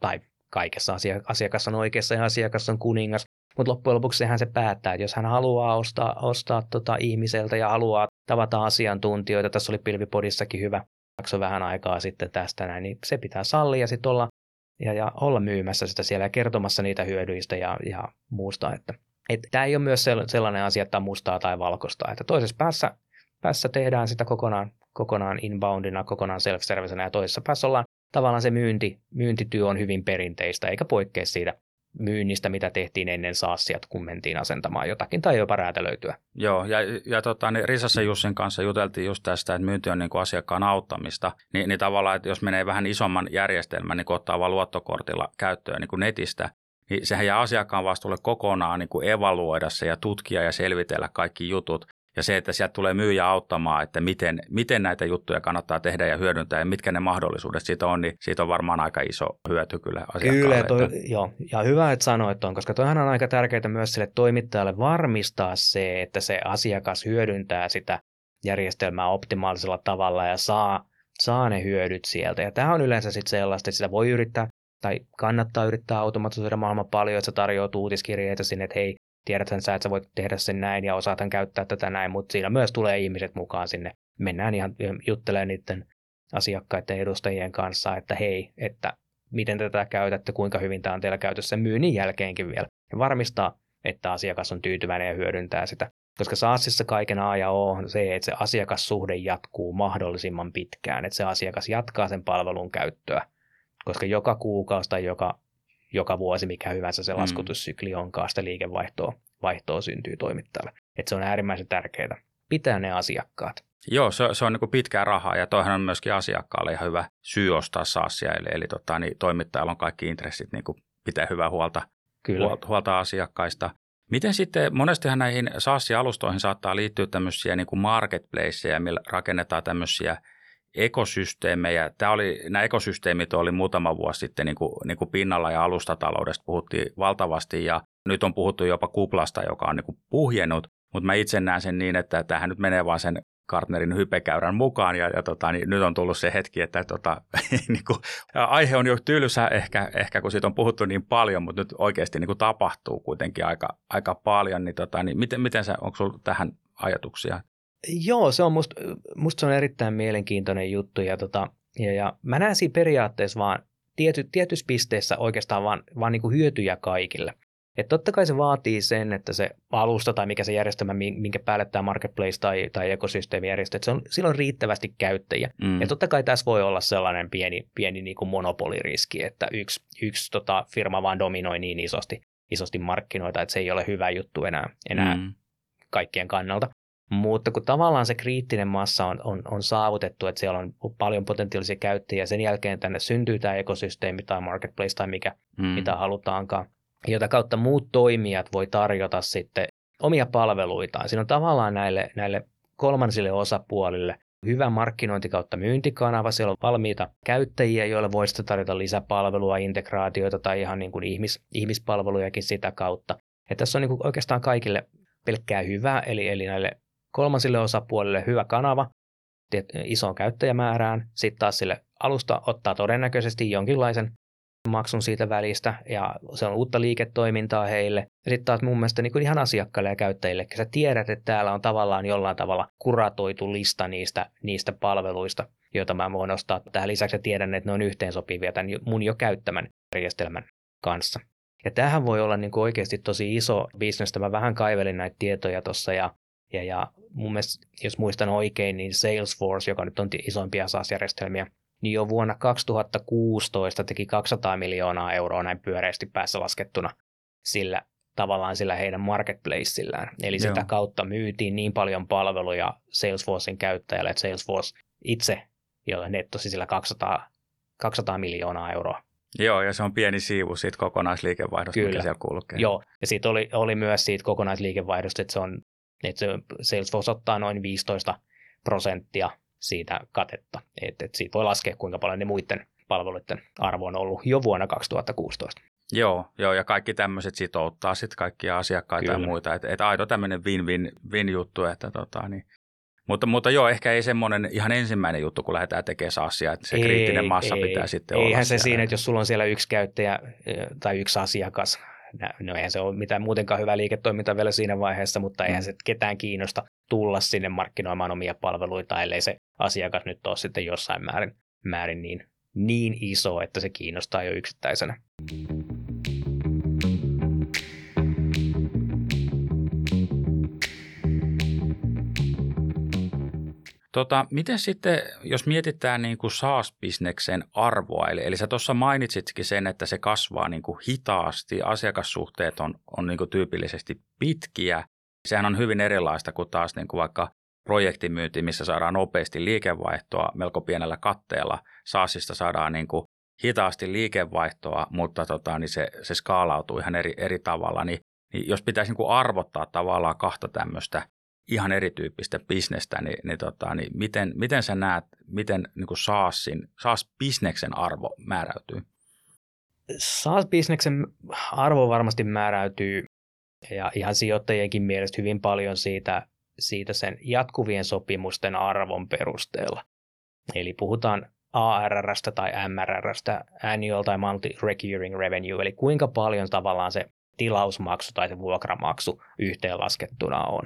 Speaker 1: tai kaikessa asiakas on oikeassa ja asiakas on kuningas, mutta loppujen lopuksi sehän se päättää, että jos hän haluaa ostaa, ostaa tota ihmiseltä ja haluaa tavata asiantuntijoita, tässä oli Pilvipodissakin hyvä jakso vähän aikaa sitten tästä näin, niin se pitää sallia sitten olla ja, ja olla myymässä sitä siellä ja kertomassa niitä hyödyistä ja, ja muusta. Että, että tämä ei ole myös sellainen asia, että on mustaa tai valkoista, että toisessa päässä, päässä tehdään sitä kokonaan, kokonaan inboundina, kokonaan self-servicenä ja toisessa päässä ollaan tavallaan se myynti, myyntityö on hyvin perinteistä eikä poikkea siitä myynnistä, mitä tehtiin ennen saassia, kun mentiin asentamaan jotakin tai jopa räätälöityä.
Speaker 2: Joo, ja, ja tota, niin Risassa Jussin kanssa juteltiin just tästä, että myynti on niin kuin asiakkaan auttamista, niin, niin tavallaan, että jos menee vähän isomman järjestelmän, niin ottaa vaan luottokortilla käyttöön niin kuin netistä, niin sehän jää asiakkaan vastuulle kokonaan niin kuin evaluoida se ja tutkia ja selvitellä kaikki jutut. Ja se, että sieltä tulee myyjä auttamaan, että miten, miten näitä juttuja kannattaa tehdä ja hyödyntää ja mitkä ne mahdollisuudet siitä on, niin siitä on varmaan aika iso hyöty kyllä asiakkaalle.
Speaker 1: Kyllä, toi, että... joo. ja hyvä, että sanoit on, koska toihan on aika tärkeää myös sille toimittajalle varmistaa se, että se asiakas hyödyntää sitä järjestelmää optimaalisella tavalla ja saa, saa ne hyödyt sieltä. Ja tämä on yleensä sitten sellaista, että sitä voi yrittää tai kannattaa yrittää automatisoida maailman paljon, että sä tarjoat uutiskirjeitä sinne, että hei, tiedäthän sä, että sä voit tehdä sen näin ja osaatan käyttää tätä näin, mutta siinä myös tulee ihmiset mukaan sinne. Mennään ihan juttelemaan niiden asiakkaiden edustajien kanssa, että hei, että miten tätä käytätte, kuinka hyvin tämä on teillä käytössä myynnin jälkeenkin vielä. Ja varmistaa, että asiakas on tyytyväinen ja hyödyntää sitä. Koska SaaSissa kaiken A ja O on se, että se asiakassuhde jatkuu mahdollisimman pitkään, että se asiakas jatkaa sen palvelun käyttöä. Koska joka kuukausi tai joka joka vuosi, mikä hyvänsä se mm. laskutussykli onkaan, sitä liikevaihtoa vaihtoa syntyy toimittajalle. Että se on äärimmäisen tärkeää pitää ne asiakkaat.
Speaker 2: Joo, se, se on niin pitkää rahaa ja toihan on myöskin asiakkaalle ihan hyvä syy ostaa SaaSia, eli, eli tota, niin toimittajalla on kaikki intressit niin pitää hyvää huolta, Kyllä. huolta, huolta asiakkaista. Miten sitten, monestihan näihin SaaS-alustoihin saattaa liittyä tämmöisiä niin kuin marketplaceja, millä rakennetaan tämmöisiä ekosysteemejä. Tämä oli, nämä ekosysteemit oli muutama vuosi sitten niin kuin, niin kuin pinnalla ja alustataloudesta puhuttiin valtavasti ja nyt on puhuttu jopa kuplasta, joka on niin kuin puhjennut, mutta mä itse näen sen niin, että tähän nyt menee vaan sen Gartnerin hypekäyrän mukaan ja, ja tota, niin nyt on tullut se hetki, että tota, *laughs* niin kuin, aihe on jo tylsä ehkä, ehkä, kun siitä on puhuttu niin paljon, mutta nyt oikeasti niin kuin tapahtuu kuitenkin aika, aika paljon, niin, tota, niin miten, miten sä, onko sinulla tähän ajatuksia?
Speaker 1: Joo, se on musta, musta se on erittäin mielenkiintoinen juttu ja, tota, ja, ja mä näen siinä periaatteessa vaan tiety, tietyissä pisteissä oikeastaan vaan, vaan niin kuin hyötyjä kaikille. Et totta kai se vaatii sen, että se alusta tai mikä se järjestelmä, minkä päälle tämä marketplace tai, tai ekosysteemi järjestää, että se on, silloin riittävästi käyttäjiä. Mm. Ja totta kai tässä voi olla sellainen pieni, pieni niin kuin monopoliriski, että yksi, yksi tota, firma vaan dominoi niin isosti, isosti markkinoita, että se ei ole hyvä juttu enää, enää mm. kaikkien kannalta. Mutta kun tavallaan se kriittinen massa on, on, on saavutettu, että siellä on paljon potentiaalisia käyttäjiä, sen jälkeen tänne syntyy tämä ekosysteemi tai marketplace tai mikä, mm. mitä halutaankaan, jota kautta muut toimijat voi tarjota sitten omia palveluitaan. Siinä on tavallaan näille, näille kolmansille osapuolille hyvä markkinointi kautta myyntikanava. Siellä on valmiita käyttäjiä, joille voi sitten tarjota lisäpalvelua, integraatioita tai ihan niin kuin ihmis, ihmispalvelujakin sitä kautta. Ja tässä on niin kuin oikeastaan kaikille pelkkää hyvää, eli, eli näille kolmansille osapuolille hyvä kanava isoon käyttäjämäärään. Sitten taas sille alusta ottaa todennäköisesti jonkinlaisen maksun siitä välistä ja se on uutta liiketoimintaa heille. Ja sitten taas mun mielestä niin kuin ihan asiakkaille ja käyttäjille, sä tiedät, että täällä on tavallaan jollain tavalla kuratoitu lista niistä, niistä palveluista, joita mä voin ostaa. Tähän lisäksi tiedän, että ne on yhteensopivia tämän mun jo käyttämän järjestelmän kanssa. Ja tämähän voi olla niin kuin oikeasti tosi iso bisnes. Mä vähän kaivelin näitä tietoja tuossa ja ja, ja mun mielestä, jos muistan oikein, niin Salesforce, joka nyt on isoimpia SaaS-järjestelmiä, niin jo vuonna 2016 teki 200 miljoonaa euroa näin pyöreästi päässä laskettuna sillä tavallaan sillä heidän marketplaceillään. Eli Joo. sitä kautta myytiin niin paljon palveluja Salesforcein käyttäjälle, että Salesforce itse jo nettosi sillä 200, 200 miljoonaa euroa.
Speaker 2: Joo, ja se on pieni siivu siitä kokonaisliikevaihdosta, Kyllä. mikä siellä kulkee.
Speaker 1: Joo, ja siitä oli, oli myös siitä kokonaisliikevaihdosta, että se on että Salesforce ottaa noin 15 prosenttia siitä katetta. Että et siitä voi laskea, kuinka paljon ne muiden palveluiden arvo on ollut jo vuonna 2016.
Speaker 2: Joo, joo ja kaikki tämmöiset sitouttaa sitten kaikkia asiakkaita Kyllä. ja muita. Että et aito tämmöinen win-win juttu, että tota, niin. Mutta, mutta joo, ehkä ei semmoinen ihan ensimmäinen juttu, kun lähdetään tekemään SaaSia, että se ei, kriittinen massa ei, pitää sitten
Speaker 1: eihän
Speaker 2: olla.
Speaker 1: Eihän se siinä, että jos sulla on siellä yksi käyttäjä tai yksi asiakas, no eihän se ole mitään muutenkaan hyvää liiketoimintaa vielä siinä vaiheessa, mutta eihän mm. se ketään kiinnosta tulla sinne markkinoimaan omia palveluita, ellei se asiakas nyt ole sitten jossain määrin, määrin niin, niin iso, että se kiinnostaa jo yksittäisenä.
Speaker 2: Tota, miten sitten, jos mietitään niin kuin SaaS-bisneksen arvoa, eli, eli sä tuossa mainitsitkin sen, että se kasvaa niin kuin hitaasti, asiakassuhteet on, on niin kuin tyypillisesti pitkiä, sehän on hyvin erilaista kuin taas niin kuin vaikka projektimyynti, missä saadaan nopeasti liikevaihtoa melko pienellä katteella. SaaSista saadaan niin kuin hitaasti liikevaihtoa, mutta tota, niin se, se skaalautuu ihan eri, eri tavalla. Niin, niin jos pitäisi niin kuin arvottaa tavallaan kahta tämmöistä ihan erityyppistä bisnestä, niin, niin, tota, niin miten, miten sä näet, miten niin SaaSin, SaaS-bisneksen arvo määräytyy?
Speaker 1: SaaS-bisneksen arvo varmasti määräytyy ja ihan sijoittajienkin mielestä hyvin paljon siitä, siitä sen jatkuvien sopimusten arvon perusteella. Eli puhutaan ARRstä tai MRRstä, Annual tai Monthly Recurring Revenue, eli kuinka paljon tavallaan se tilausmaksu tai se vuokramaksu yhteenlaskettuna on.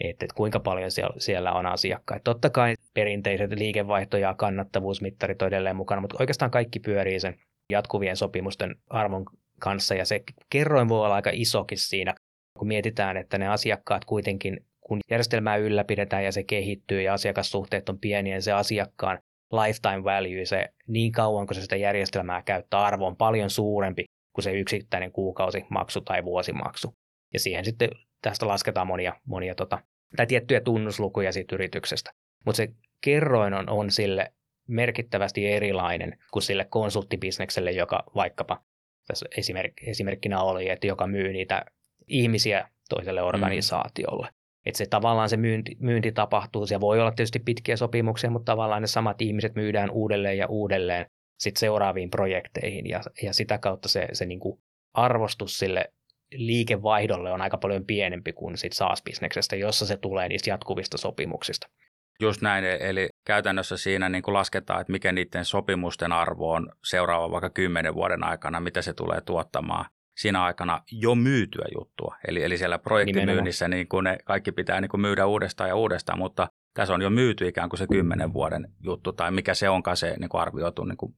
Speaker 1: Että et kuinka paljon siellä, siellä on asiakkaita. Totta kai perinteiset liikevaihto- ja kannattavuusmittarit on edelleen mukana, mutta oikeastaan kaikki pyörii sen jatkuvien sopimusten arvon kanssa, ja se kerroin voi olla aika isokin siinä, kun mietitään, että ne asiakkaat kuitenkin, kun järjestelmää ylläpidetään ja se kehittyy ja asiakassuhteet on pieniä, niin se asiakkaan lifetime value, se niin kauan kun se sitä järjestelmää käyttää, arvo on paljon suurempi kuin se yksittäinen kuukausimaksu tai vuosimaksu. Ja siihen sitten tästä lasketaan monia, monia tota, tai tiettyjä tunnuslukuja siitä yrityksestä. Mutta se kerroin on, on sille merkittävästi erilainen kuin sille konsulttibisnekselle, joka vaikkapa tässä esimerk, esimerkkinä oli, että joka myy niitä ihmisiä toiselle mm. organisaatiolle. Mm. Että se tavallaan se myynti, myynti tapahtuu, siellä voi olla tietysti pitkiä sopimuksia, mutta tavallaan ne samat ihmiset myydään uudelleen ja uudelleen sitten seuraaviin projekteihin ja, ja sitä kautta se, se niin kuin arvostus sille liikevaihdolle on aika paljon pienempi kuin sit SaaS-bisneksestä, jossa se tulee niistä jatkuvista sopimuksista.
Speaker 2: Just näin, e- eli käytännössä siinä niin kuin lasketaan, että mikä niiden sopimusten arvo on seuraava vaikka kymmenen vuoden aikana, mitä se tulee tuottamaan siinä aikana jo myytyä juttua. Eli, eli siellä projektimyynnissä niin kuin ne kaikki pitää niin kuin myydä uudestaan ja uudestaan, mutta tässä on jo myyty ikään kuin se kymmenen vuoden juttu, tai mikä se onkaan se niin kuin arvioitu niin kuin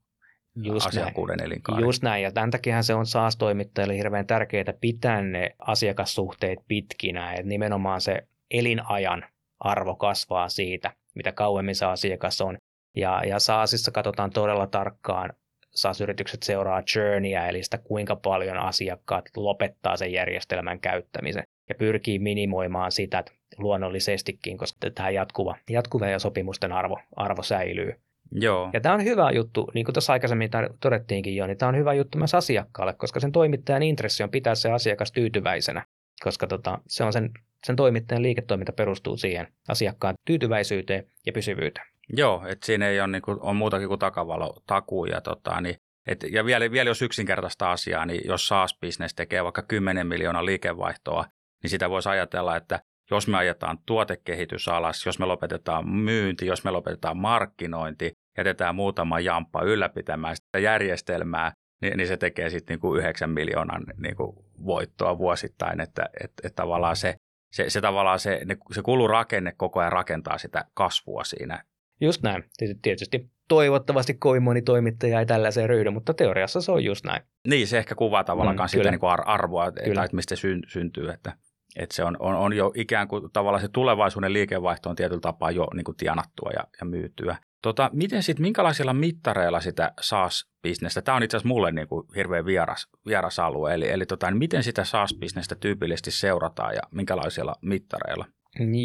Speaker 2: Just asiakkuuden näin. elinkaari.
Speaker 1: Just näin, ja tämän takia se on SaaS-toimittajille hirveän tärkeää pitää ne asiakassuhteet pitkinä, että nimenomaan se elinajan arvo kasvaa siitä, mitä kauemmin se asiakas on. Ja, ja SaaSissa katsotaan todella tarkkaan, SaaS-yritykset seuraa journeyä, eli sitä kuinka paljon asiakkaat lopettaa sen järjestelmän käyttämisen ja pyrkii minimoimaan sitä luonnollisestikin, koska tämä jatkuva, jatkuva ja sopimusten arvo, arvo säilyy.
Speaker 2: Joo.
Speaker 1: Ja tämä on hyvä juttu, niin kuin tuossa aikaisemmin todettiinkin jo, niin tämä on hyvä juttu myös asiakkaalle, koska sen toimittajan intressi on pitää se asiakas tyytyväisenä, koska tota, se on sen, sen toimittajan liiketoiminta perustuu siihen asiakkaan tyytyväisyyteen ja pysyvyyteen.
Speaker 2: Joo, että siinä ei ole, niin kuin, on muutakin kuin takavalo takuu. Ja, tota, niin, et, ja vielä, vielä jos yksinkertaista asiaa, niin jos SaaS-business tekee vaikka 10 miljoonaa liikevaihtoa, niin sitä voisi ajatella, että jos me ajetaan tuotekehitys alas, jos me lopetetaan myynti, jos me lopetetaan markkinointi, jätetään muutama jamppa ylläpitämään sitä järjestelmää, niin, niin se tekee sitten niinku 9 miljoonan niinku voittoa vuosittain, että et, et tavallaan se, se, se, tavallaan se, se kulurakenne koko ajan rakentaa sitä kasvua siinä.
Speaker 1: Just näin. Tietysti toivottavasti kovin moni toimittaja ei tällaiseen ryhdy, mutta teoriassa se on just näin.
Speaker 2: Niin, se ehkä kuvaa tavallaan mm, sitä niin kuin arvoa, että, että mistä se syntyy. Että, että se on, on, on jo ikään kuin tavallaan se tulevaisuuden liikevaihto on tietyllä tapaa jo niin kuin tienattua ja, ja myytyä. Tota, miten sitten, minkälaisilla mittareilla sitä SaaS-bisnestä, tämä on itse asiassa mulle niin kuin hirveän vieras, vieras alue, eli, eli tota, niin miten sitä SaaS-bisnestä tyypillisesti seurataan ja minkälaisilla mittareilla?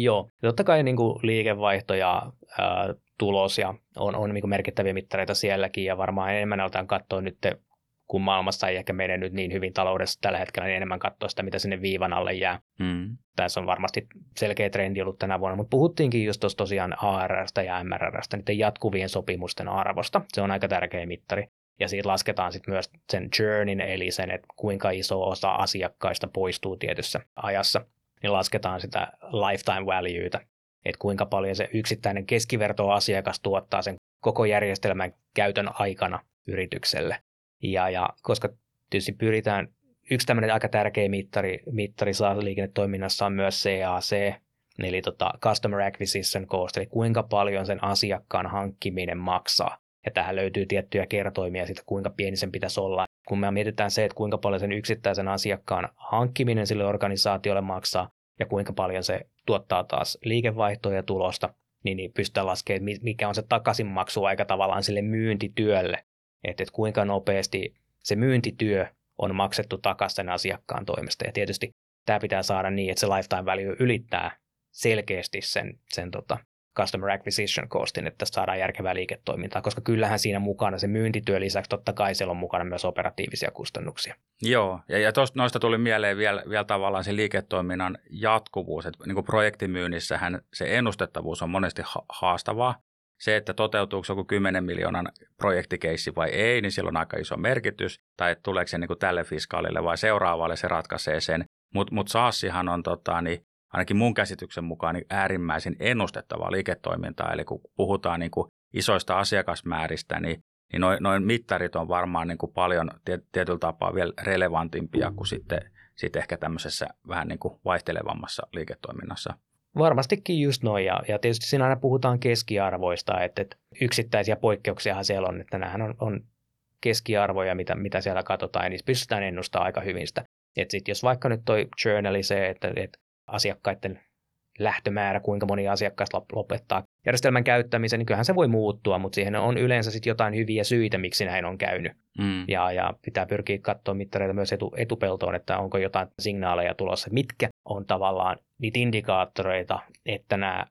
Speaker 1: Joo, totta kai niin kuin liikevaihto ja ää, tulos ja on, on niin kuin merkittäviä mittareita sielläkin ja varmaan enemmän aletaan katsoa nyt, kun maailmassa ei ehkä mene nyt niin hyvin taloudessa tällä hetkellä, niin enemmän katsoa sitä, mitä sinne viivan alle jää. Mm. Tässä on varmasti selkeä trendi ollut tänä vuonna, mutta puhuttiinkin just tuossa tosiaan ARRstä ja MRRstä, niiden jatkuvien sopimusten arvosta. Se on aika tärkeä mittari. Ja siitä lasketaan sitten myös sen journeyn, eli sen, että kuinka iso osa asiakkaista poistuu tietyssä ajassa. Niin lasketaan sitä lifetime valueita, että kuinka paljon se yksittäinen keskivertoasiakas tuottaa sen koko järjestelmän käytön aikana yritykselle. Ja, ja koska tietysti pyritään, yksi tämmöinen aika tärkeä mittari, mittari liikennetoiminnassa on myös CAC, eli tota Customer Acquisition Cost, eli kuinka paljon sen asiakkaan hankkiminen maksaa. Ja tähän löytyy tiettyjä kertoimia siitä, kuinka pieni sen pitäisi olla. Kun me mietitään se, että kuinka paljon sen yksittäisen asiakkaan hankkiminen sille organisaatiolle maksaa, ja kuinka paljon se tuottaa taas liikevaihtoa ja tulosta, niin, niin pystytään laskemaan, mikä on se takaisinmaksuaika tavallaan sille myyntityölle, että, että kuinka nopeasti se myyntityö on maksettu takaisin asiakkaan toimesta. Ja tietysti tämä pitää saada niin, että se lifetime value ylittää selkeästi sen, sen tota, customer acquisition costin, että saadaan järkevää liiketoimintaa, koska kyllähän siinä mukana se myyntityö lisäksi totta kai siellä on mukana myös operatiivisia kustannuksia.
Speaker 2: Joo, ja, ja tosta, noista tuli mieleen vielä, vielä tavallaan se liiketoiminnan jatkuvuus, että niin kuin projektimyynnissähän se ennustettavuus on monesti ha- haastavaa. Se, että toteutuuko joku 10 miljoonan projektikeissi vai ei, niin sillä on aika iso merkitys, tai että tuleeko se niin kuin tälle fiskaalille vai seuraavalle, se ratkaisee sen. Mutta mut SaaSihan on tota, niin ainakin mun käsityksen mukaan niin äärimmäisen ennustettavaa liiketoimintaa. Eli kun puhutaan niin kuin isoista asiakasmääristä, niin, niin noin, noin mittarit on varmaan niin kuin paljon tietyllä tapaa vielä relevantimpia kuin sitten, sitten ehkä tämmöisessä vähän niin kuin vaihtelevammassa liiketoiminnassa.
Speaker 1: Varmastikin just noin, ja, ja tietysti siinä aina puhutaan keskiarvoista, että, että yksittäisiä poikkeuksiahan siellä on, että nämähän on, on keskiarvoja, mitä, mitä siellä katsotaan, ja niissä pystytään ennustamaan aika hyvin sitä. Että sit jos vaikka nyt toi journali se, että, että asiakkaiden lähtömäärä, kuinka moni asiakkaista lopettaa järjestelmän käyttämisen, niin kyllähän se voi muuttua, mutta siihen on yleensä sitten jotain hyviä syitä, miksi näin on käynyt. Mm. Ja, ja pitää pyrkiä katsoa mittareita myös etu, etupeltoon, että onko jotain signaaleja tulossa, mitkä on tavallaan niitä indikaattoreita, että nämä,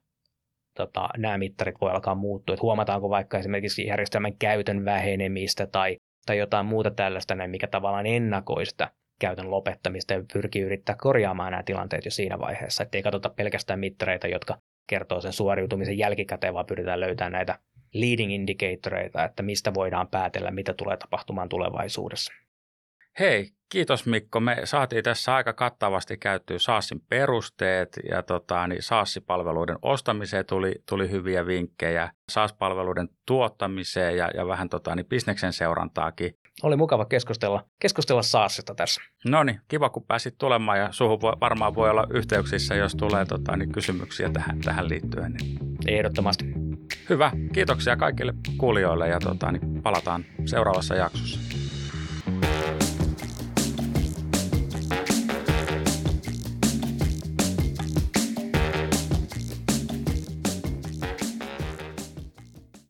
Speaker 1: tota, nämä mittarit voi alkaa muuttua. Että huomataanko vaikka esimerkiksi järjestelmän käytön vähenemistä tai, tai jotain muuta tällaista, mikä tavallaan ennakoi sitä käytön lopettamista ja pyrkii yrittää korjaamaan nämä tilanteet jo siinä vaiheessa, ettei katsota pelkästään mittareita, jotka kertoo sen suoriutumisen jälkikäteen, vaan pyritään löytämään näitä leading indicatoreita, että mistä voidaan päätellä, mitä tulee tapahtumaan tulevaisuudessa.
Speaker 2: Hei, kiitos Mikko. Me saatiin tässä aika kattavasti käyttyä SaaSin perusteet ja tota, niin SaaS-palveluiden ostamiseen tuli, tuli hyviä vinkkejä, SaaS-palveluiden tuottamiseen ja, ja vähän tota, niin bisneksen seurantaakin.
Speaker 1: Oli mukava keskustella, keskustella SaaSista tässä.
Speaker 2: No niin, kiva kun pääsit tulemaan ja suhun voi, varmaan voi olla yhteyksissä, jos tulee tota, niin kysymyksiä tähän, tähän liittyen. Niin.
Speaker 1: Ehdottomasti.
Speaker 2: Hyvä, kiitoksia kaikille kuulijoille ja tota, niin palataan seuraavassa jaksossa.